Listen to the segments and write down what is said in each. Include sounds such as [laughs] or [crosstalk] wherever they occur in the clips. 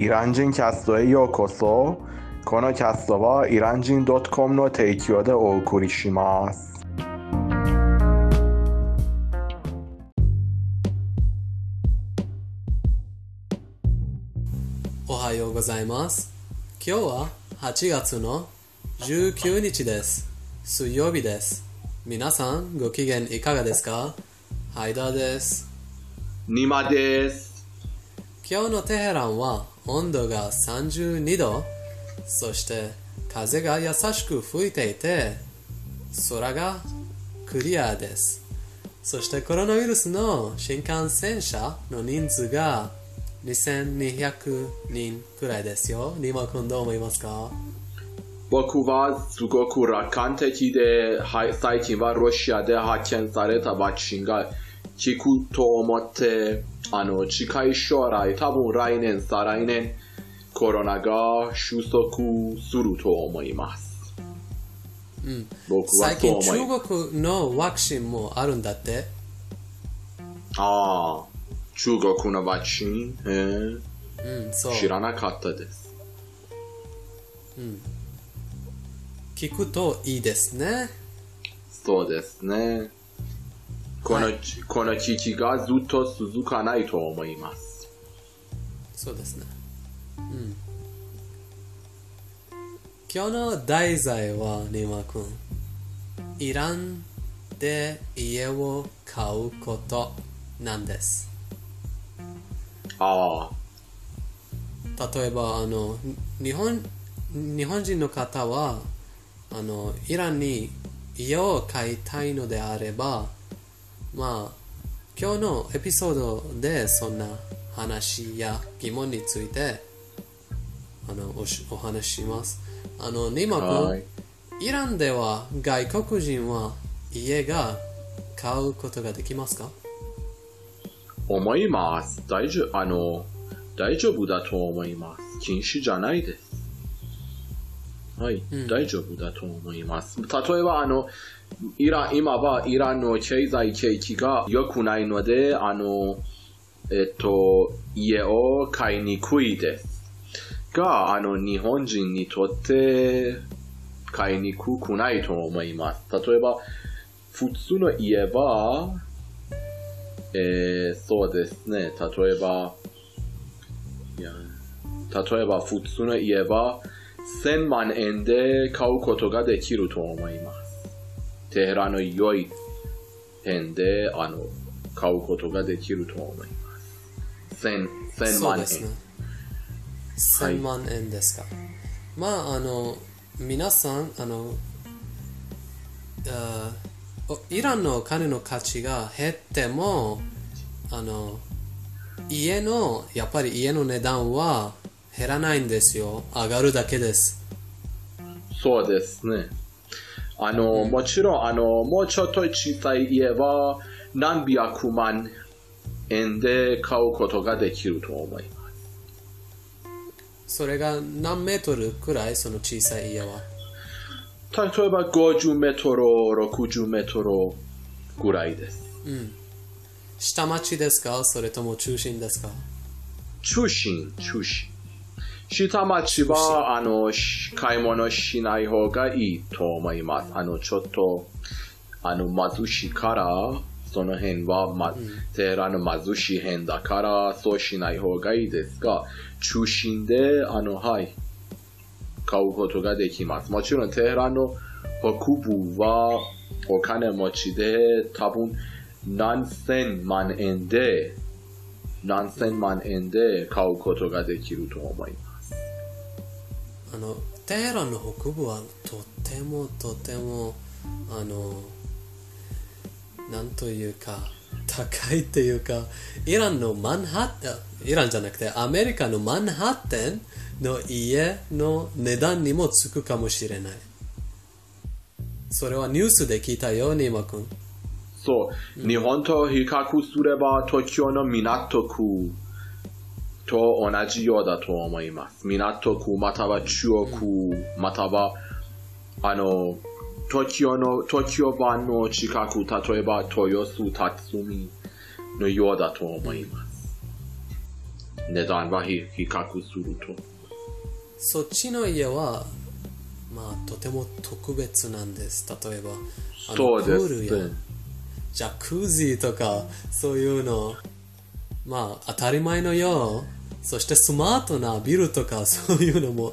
イラン人キャストへようこそこのキャストはイラン人 .com の提供でお送りしますおはようございます。今日は8月の19日です。水曜日です。皆さんご機嫌いかがですかハイダーです。ニマです今日のテヘランは温度が32度、そして風が優しく吹いていて、空がクリアです。そしてコロナウイルスの新幹線車の人数が2200人くらいですよ。ニマ君どう思いますか？僕はすごく楽観的で、はい、最近はロシアで発見されたワクチンが効くと思って、あの、近い将来、多分来年、再来年、コロナが収束すると思います。僕は最そう近思います。中国のワクチンもあるんだって？ああ、中国のワクチン、えーうん、そう。知らなかったです。聞くといいですね。そうですね。この、はいこの危機がずっと続かないと思います。そうですね。うん。今日の題材は、ニマ君。イランで家を買うことなんです。ああ、例えばあの日本日本人の方はあのイランに家を買いたいのであればまあ今日のエピソードでそんな話や疑問についてあのおしお話ししますあのニマはい君イランでは外国人は家が買うことができますか？思います。大丈夫、あの、大丈夫だと思います。禁止じゃないです。はい、大丈夫だと思います。例えば、あの、イラン、今はイランの経済景気が良くないので、あの、えっと、家を買いにくいです。が、あの、日本人にとって買いにくくないと思います。例えば、普通の家は、えー、そうですね。例えば、いや例えば普通の家は1000万円で買うことができると思います。テヘランの良い辺で、あの、買うことができると思います。1000, 1000万円。すね。はい1000万円ですか。まあ、あの、皆さん、あの、あおイランのお金の価値が減っても、あの、家の、やっぱり家の値段は減らないんですよ。上がるだけです。そうですね。あの、もちろん、あの、もうちょっと小さい家は何百万円で買うことができると思います。それが何メートルくらい、その小さい家は。例えば50メートル、60メートルぐらいです。下町ですかそれとも中心ですか中心、中心。下町は、あの、買い物しない方がいいと思います。あの、ちょっと、あの、貧しいから、その辺は、ま、テヘランの貧しい辺だから、そうしない方がいいですが、中心で、あの、はい、買うことができます。もちろん、テヘランの北部は、お金持ちで、多分、何千万円で、何千万円で買うことができると思います。あのテヘランの北部はとてもとてもあのなんというか [laughs] 高いっていうかイランのマンハッタンイランじゃなくてアメリカのマンハッタンの家の値段にもつくかもしれない。それはニュースで聞いたよニーマ君。そう、日本と比較すれば東京の港区と同じようだと思います。港区または中央区、またはあの東京の東京湾の近く、例えば豊洲、辰巳のようだと思います。値段は比比較すると。そっちの家は、まあ、とても特別なんです。例えば、あのそうでプールや。ジャクージーとか、そういうの、まあ、当たり前のよう、そしてスマートなビルとか、そういうのも、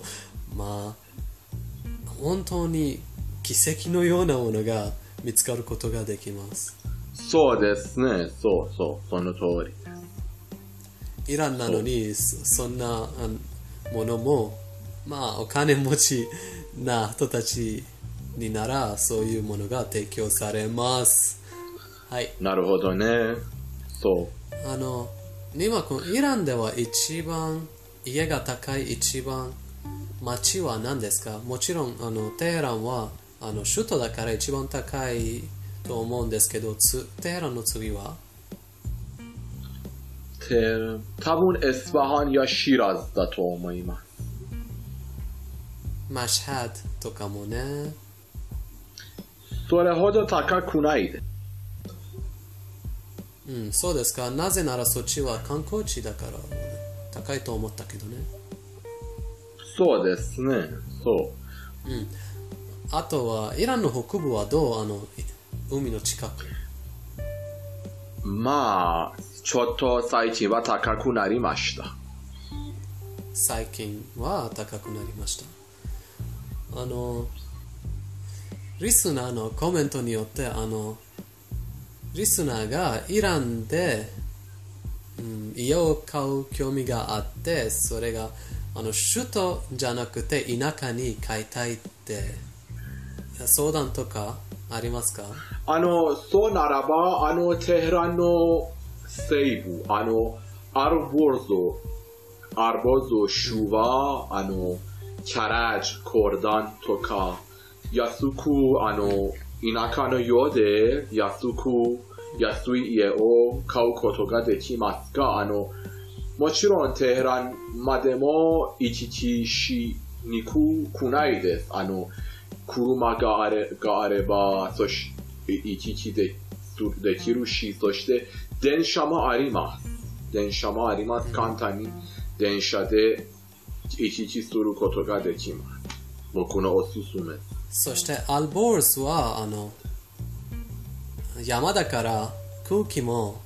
まあ、本当に奇跡のようなものが見つかることができます。そうですね。そうそう。その通り。イランなのにそそんなあものもまあお金持ちな人たちにならそういうものが提供されますはいなるほどね。そあのニマ君イランでは一番家が高い一番町は何ですか？もちろんあのテヘランはあの首都だから一番高いと思うんですけどつテヘランの次は？う。て多分エスバハンやシラズだと思います。マシハドとかもねそれほど高くないです。うん、そうですか。なぜならそっちは観光地だから高いと思ったけどね。そうですね。そうん。あとは、イランの北部はどうあの、海の近く？う。まあ、ちょっと最近は高くなりました。最近は高くなりました。あの、リスナーのコメントによって、あの、リスナーがイランで、うん、家を買う興味があって、それがあの首都じゃなくて田舎に買いたいって相談とかありますか？あの、そうならば、あの、テヘランの西部、あの、アルボルゾ、アルボルゾ州は、あの、キャラジ、コーダンとか、安く、あの、田舎のようで、安く、安い家を買うことができますが、あの、もちろんテヘランまでも行き来しにくくないです。あの、車があれがあれば、そして行き来でできるし、そして電車もあります。電車もあります。簡単に電車で行き来することができます。僕のおすすめ。そしてアルボースはあの山だから空気も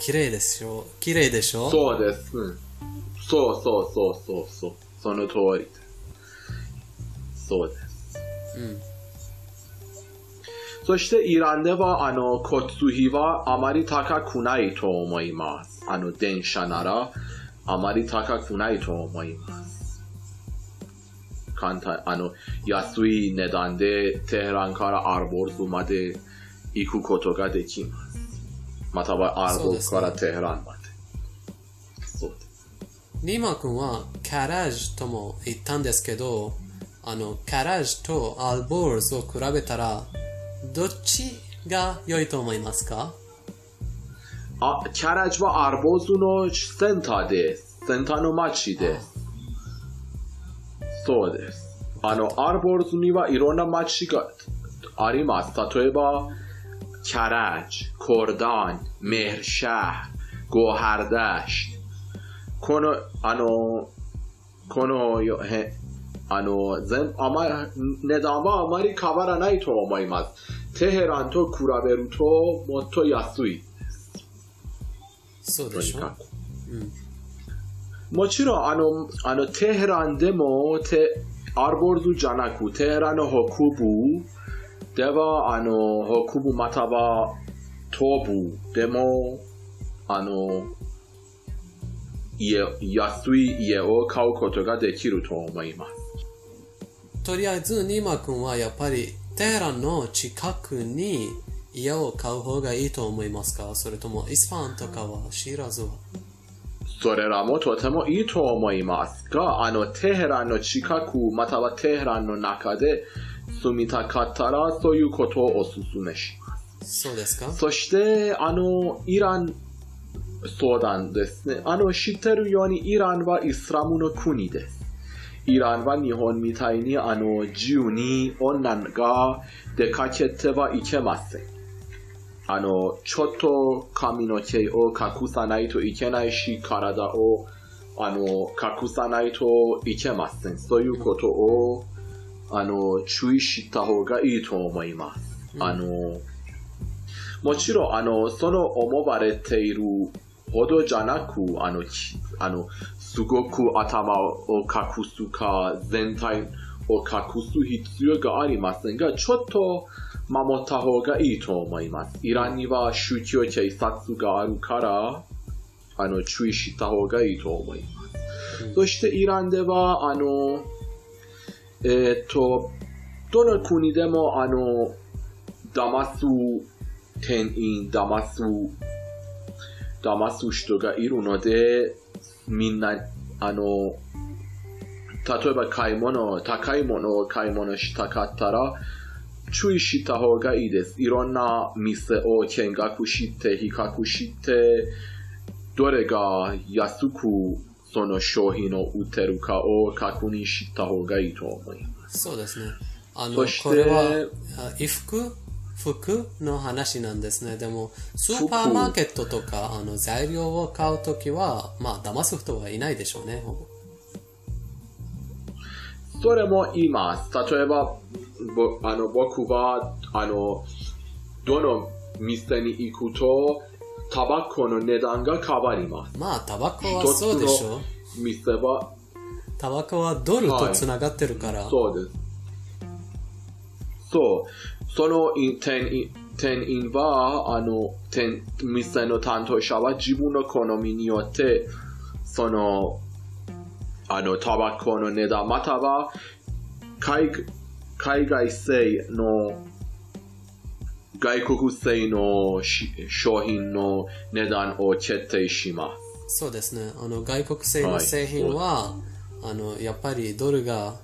綺麗でしょ綺麗でしょそうです。うんそうそうそうそうそう。その通り。そうです。うんそしてイランではあの交通費はあまり高くないと思います。あの電車ならあまり高くないと思います。簡単、あの安い値段でテヘランからアルボルズまで行くことができます。またはアルボルズからテヘランまで。そうです。あの、アルボルズにはいろんな街があります。例えば、کرج کردان مهرشهر گوهردشت کنو آنو کنو آنو زن آما نداما آماری کابر نای تو آمای مز تهران تو کورابرو تو موتو یاسوی そうでしょ、うん。もちろん、あの、あの、テヘランでも、テ、アルボルズじゃなく、テヘランの北部では、あの、北部または東部でも、あの、家、安い家を買うことができると思います。とりあえずニーマ君はやっぱりテヘランの近くに家を買う方がいいと思いますか？それともイスファンとかはシーラズは？それらもとてもいいと思いますが、あの、テヘランの近く、またはテヘランの中で住みたかったら、そういうことをお勧めします。そうですかそして、あの、イラン、そうなんですね。あの、知ってるように、イランはイスラムの国です。イランは日本みたいに、あの、自由に女が出かけてはいけません。あの、ちょっと髪の毛を隠さないといけないし、体を、あの、隠さないといけません。そういうことを、あの、注意した方がいいと思います。あの、もちろん、あの、その思われているほどじゃなく、あの、あの、すごく頭を隠すか、全体を隠す必要がありませんが、ちょっと守った方がいいと思います。イランには宗教警察があるから、あの、注意した方がいいと思います。うん、そしてイランでは、あの、えっ、ー、と、どの国でも、あの、騙す店員、騙す、騙す人がいるので、みんな、あの、例えば買い物、高いものを買い物したかったら、注意した方がいいです。いろんな店を見学して、比較して、どれが安くその商品を売ってるかを確認した方がいいと思います。そうですね。あの、これは、衣服？服の話なんですね。でも、スーパーマーケットとか、あの、材料を買うときは、まあ、騙す人はいないでしょうね。それもいます。例えば、あの、僕は、あの、どの店に行くと、タバコの値段が変わります。まあ、タバコはそうでしょう。店は、タバコはドルとつながってるから、はい、そうです。そう。その店員店員は、あの、店、店の担当者は自分の好みによって、その、あの、タバコの値段、または、海海外製の、外国製の商品の値段を決定します。そうですね。あの、外国製の製品は、はい、あの、やっぱりドルが、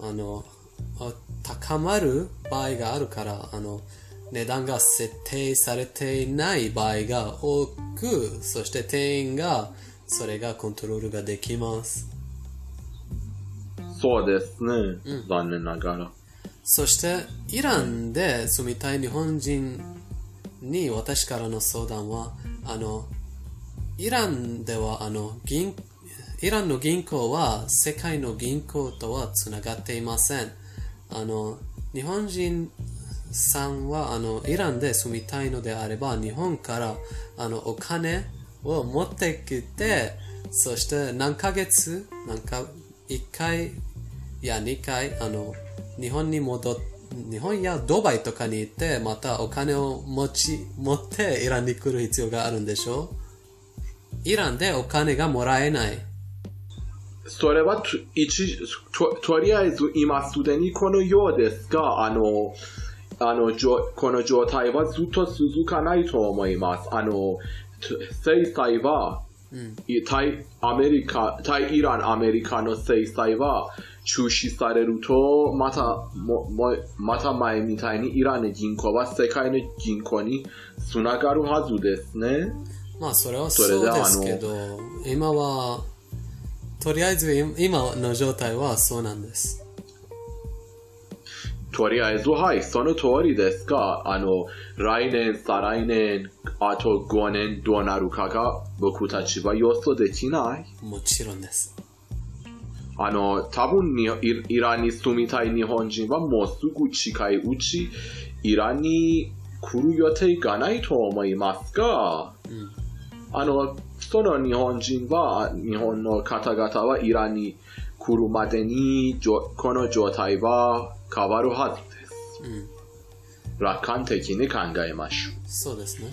あの、高まる場合があるから、あの、値段が設定されていない場合が多く、そして店員がそれがコントロールができます。そうですね。うん、残念ながら。そして、イランで住みたい日本人に私からの相談は、あの、イランでは、あの、銀、イランの銀行は世界の銀行とはつながっていません。あの、日本人さんはあのイランで住みたいのであれば日本からあのお金を持ってきてそして何ヶ月なんか1回いや2回あの日本に戻っ日本やドバイとかに行ってまたお金を持ち持ってイランに来る必要があるんでしょ？うイランでお金がもらえないそれはととりあえず今すでにこのようですが、あの、あの、この状態はずっと続かないと思います。あの、制裁は、対アメリカ、対イラン、アメリカの制裁は中止されると、また、も、も、また前みたいにイランの銀行は世界の銀行につながるはずですね。まあ、それはそうですけど、今は、とりあえず今の状態はそうなんです。とりあえずはい、その通りですが、あの、来年、再来年、あと5年どうなるかが僕たちは予想できない。もちろんです。あの、多分にイランに住みたい日本人はもうすぐ近いうち、イランに来る予定がないと思いますが、うん、あの、その日本人は、日本の方々はイランに来るまでに、この状態は変わるはずです。うん、楽観的に考えましょう。そうですね。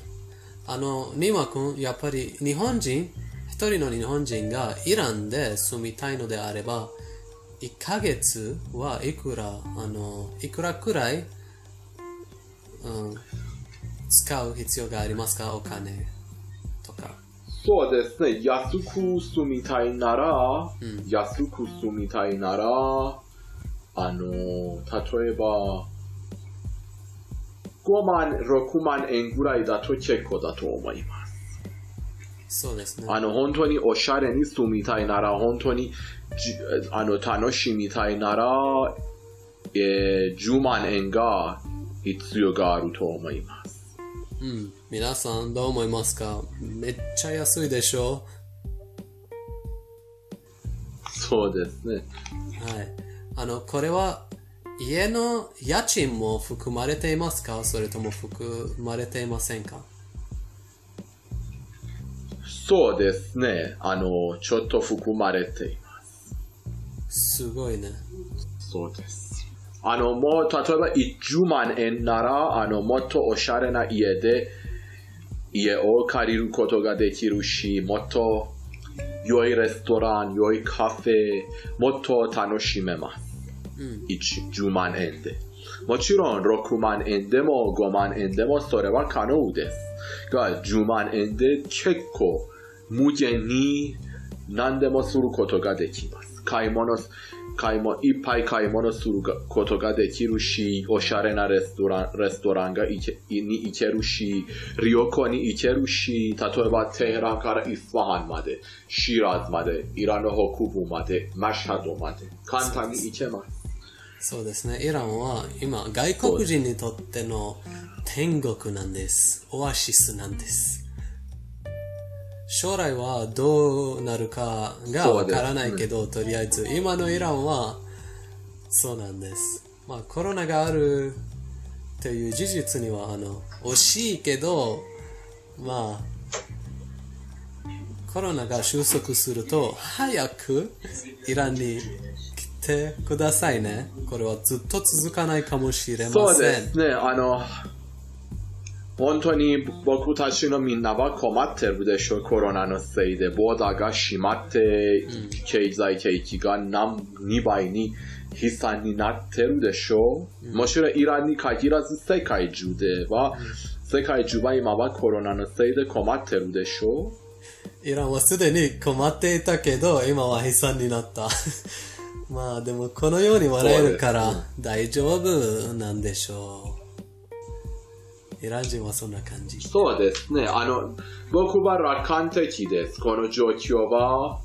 あの、ニマ君、やっぱり日本人、一人の日本人がイランで住みたいのであれば、1ヶ月はいくら、あの、いくらくらい、うん、使う必要がありますか？お金。そうですね。安く住みたいなら、うん、安く住みたいなら、あの、例えば、5万、6万円ぐらいだと結構だと思います。そうですね。あの、本当におしゃれに住みたいなら、本当にじあの楽しみたいなら、えー、10万円が必要があると思います。ううん。皆さんどう思いますか？めっちゃ安いでしょ？そうですね。はい。あの、これは家の家賃も含まれていますか？それとも含まれていませんか？そうですね。あの、ちょっと含まれています。すごいね。そうです。あの、もう、例えば10万円なら、あの、もっとおしゃれな家で、家を借りることができるし、もっと良いレストラン、良いカフェ、もっと楽しめます。うん。10万円で。もちろん6万円でも5万円でもそれは可能です。が10万円で結構無限に何でもすることができます。買い物、買い物、いっぱい買い物することができるし、おしゃれなレストラン、レストランが行けに行けるし、リオコに行けるし、例えばテヘランからイスファハンまで、シーラズまで、イランの北部まで、マシャドまで、簡単に行けます。そうですね。イランは今、外国人にとっての天国なんです。オアシスなんです。将来はどうなるかがわからないけど、とりあえず今のイランはそうなんです。まあコロナがあるという事実にはあの惜しいけど、まあコロナが収束すると早くイランに来てくださいね。これはずっと続かないかもしれまそうせん。ですね。あの、本当に僕たちのみんなは困ってるでしょう。コロナのせいで。ボーダーが閉まって、経済景気が何2倍に悲惨になってるでしょう。もちろんイランに限らず世界中では、世界中は今はコロナのせいで困ってるでしょう。イランはすでに困っていたけど、今は悲惨になった。まあでもこのように笑えるから大丈夫なんでしょう。イラン人はそんな感じ。そうですね。あの、僕は楽観的です。この状況は、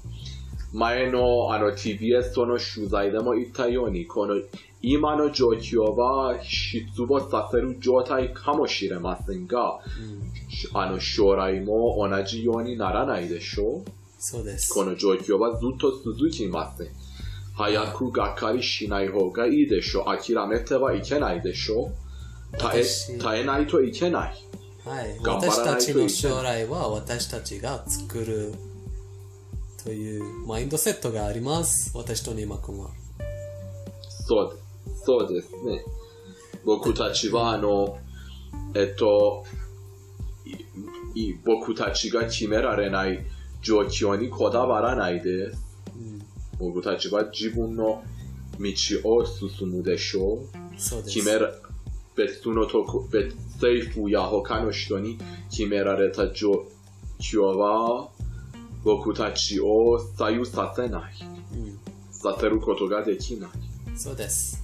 前のあの TBS との取材でも言ったように、この今の状況は失望させる状態かもしれませんが、あの将来も同じようにならないでしょう。そうです。この状況はずっと続きません。早くがっかりしない方がいいでしょう。諦めてはいけないでしょう。耐私え耐えないといけない。はい。頑張ら私たないといけないちの将来は私たちが作るというマインドセットがあります。私とニマ君は。そうそうですね。僕たちは、あの、えっと、僕たちが決められない状況にこだわらないです。僕たちは自分の道を進むでしょう。そうです。決めら、別のとこ、別政府や他の人に決められた状況は、僕たちを左右させない。させることができない。そうです。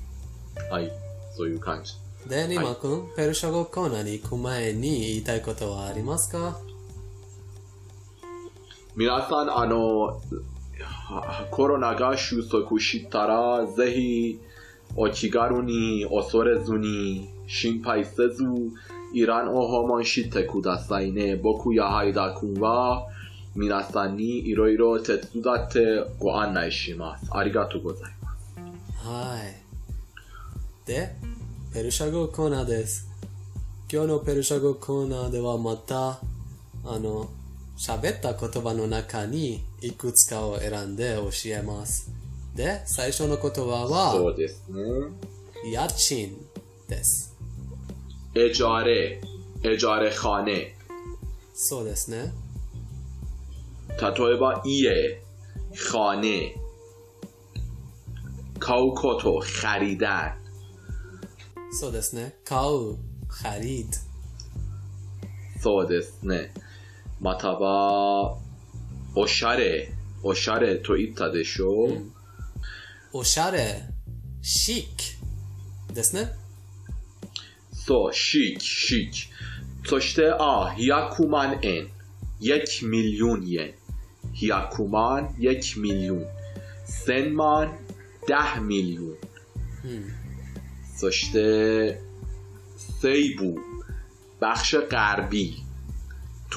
はい、そういう感じ。で、ニマ君、ペルシャ語コーナーに行く前に言いたいことはありますか？皆さん、あの、コロナが収束したら、ぜひ、お気軽に、恐れずに、心配せず、イランを訪問してくださいね。僕やハイダ君は、皆さんにいろいろ手伝ってご案内します。ありがとうございます。はい。で、ペルシャ語コーナーです。今日のペルシャ語コーナーではまた、あの、喋った言葉の中にいくつかを選んで教えます。で、最初の言葉は、そうですね。家賃です。 اجاره اجاره خانه そうですね。例えば家 خانه 買うことخریدن そうですね。買う、ハリード。そうですね。 またはおしゃれおしゃれと言ったでしょう、うん、おしゃれシックですねそうシックシックそしてあ100万円1 میلیون ین یکومان یک میلیون سنمان ده میلیون سشته سیبو بخش غربی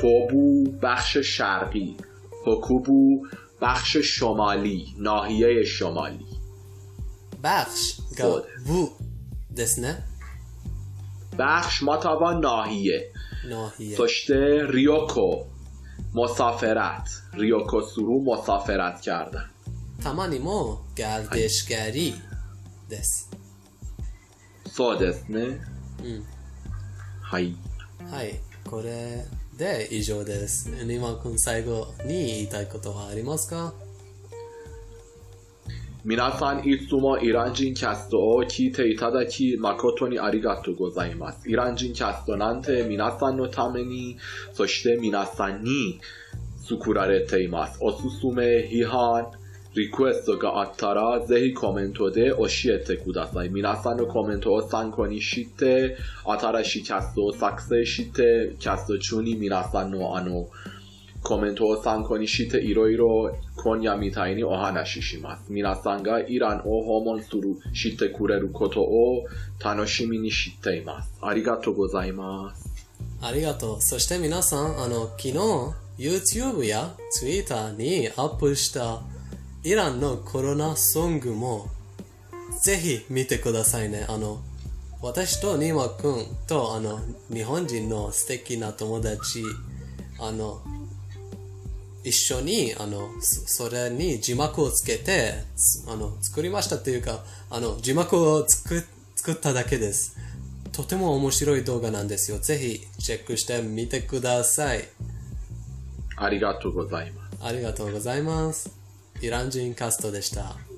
توبو بخش شرقی حکوبو بخش شمالی ناحیه شمالی. بخش خود. بو. دسنه بخش ماتاوا ناحیه. ناحیه. پشته ریوکو مسافرت. ریوکو سرو مسافرت کردن. تمانی مو گردشگری. دس سو دسنه های. های. کره. で。以上です。ニマ君最後に言いたいことはありますか？皆さんいつもイラン人キャストを聞いていただき誠にありがとうございます。イラン人キャストなんて皆さんのために、そして皆さんに作られています。おすすめ、批判、リクエストがあったらぜひコメントで教えてください。皆さんのコメントを参考にして、新しいキャストを作成して、キャスト中に皆さんのあの、コメントを参考にしていろいろ今夜みたいにお話しします。皆さんがイランを訪問する、知ってくれることを楽しみにしています。ありがとうございます。ありがとう。そして皆さん、あの、昨日、YouTube や Twitter にアップしたイランのコロナソングも、ぜひ見てくださいね。あの、私とニマ君と、あの、日本人の素敵な友達、あの、一緒に、あの、そそれに字幕をつけて、つあの、作りましたっていうか、あの、字幕を作作っただけです。とても面白い動画なんですよ。ぜひチェックしてみてください。ありがとうございます。ありがとうございます。イラン人カストでした。